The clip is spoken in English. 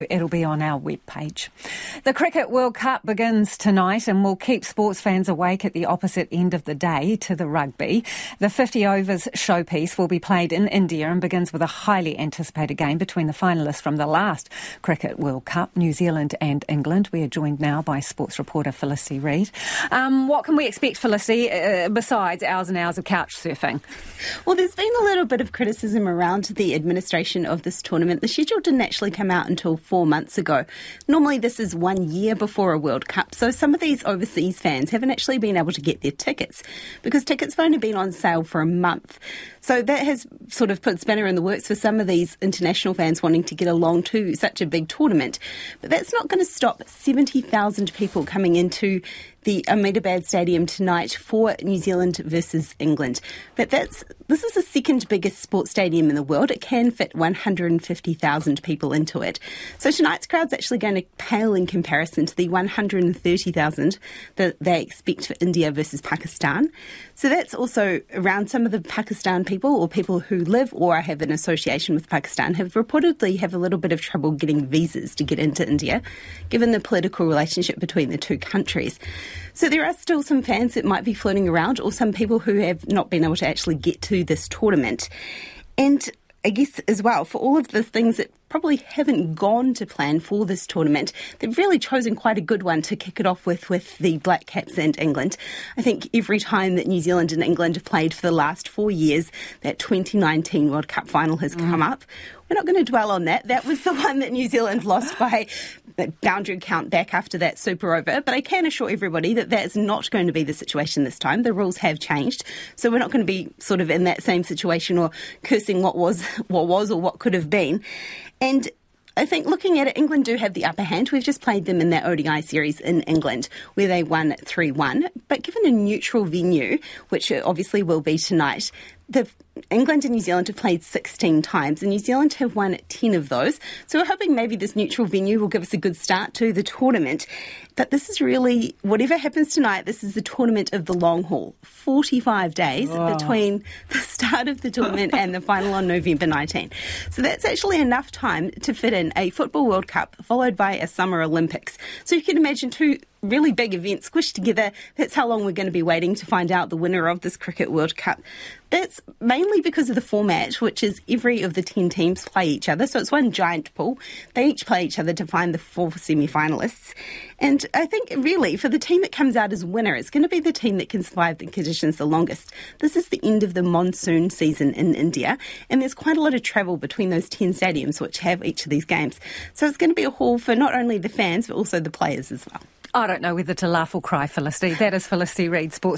It'll be on our webpage. The Cricket World Cup begins tonight and will keep sports fans awake at the opposite end of the day to the rugby. The 50 overs showpiece will be played in India and begins with a highly anticipated game between the finalists from the last Cricket World Cup, New Zealand and England. We are joined now by sports reporter Felicity Reid. Um, what can we expect, Felicity, uh, besides hours and hours of couch surfing? Well, there's been a little bit of criticism around the administration of this tournament. The schedule didn't actually come out until four months ago. Normally, this is one year before a World Cup, so some of these overseas fans haven't actually been able to get their tickets because tickets have only been on sale for a month. So that has sort of put spanner in the works for some of these international fans wanting to get along to such a big tournament. But that's not going to stop 70,000 people coming into the Ahmedabad Stadium tonight for New Zealand versus England. But that's this is the second biggest sports stadium in the world. It can fit 150,000 people into it. So tonight's crowd's actually going to pale in comparison to the 130,000 that they expect for India versus Pakistan. So that's also around some of the Pakistan people or people who live or have an association with Pakistan have reportedly have a little bit of trouble getting visas to get into India, given the political relationship between the two countries. So there are still some fans that might be floating around, or some people who have not been able to actually get to this tournament. And I guess as well, for all of the things that probably haven't gone to plan for this tournament. They've really chosen quite a good one to kick it off with with the Black Caps and England. I think every time that New Zealand and England have played for the last four years, that 2019 World Cup final has mm. come up. We're not going to dwell on that. That was the one that New Zealand lost by boundary count back after that super over. But I can assure everybody that that's not going to be the situation this time. The rules have changed, so we're not going to be sort of in that same situation or cursing what was, what was, or what could have been. And I think looking at it, England do have the upper hand. We've just played them in their ODI series in England where they won 3 1. But given a neutral venue, which uh, obviously will be tonight, the England and New Zealand have played 16 times, and New Zealand have won 10 of those. So we're hoping maybe this neutral venue will give us a good start to the tournament. But this is really, whatever happens tonight, this is the tournament of the long haul. 45 days oh. between the start of the tournament and the final on November 19. So that's actually enough time to fit in a Football World Cup followed by a Summer Olympics. So you can imagine two really big event squished together. That's how long we're going to be waiting to find out the winner of this Cricket World Cup. That's mainly because of the format, which is every of the 10 teams play each other. So it's one giant pool. They each play each other to find the four semi finalists. And I think really for the team that comes out as winner, it's going to be the team that can survive the conditions the longest. This is the end of the monsoon season in India, and there's quite a lot of travel between those 10 stadiums which have each of these games. So it's going to be a haul for not only the fans, but also the players as well. I don't know whether to laugh or cry, Felicity. That is Felicity Reid, sports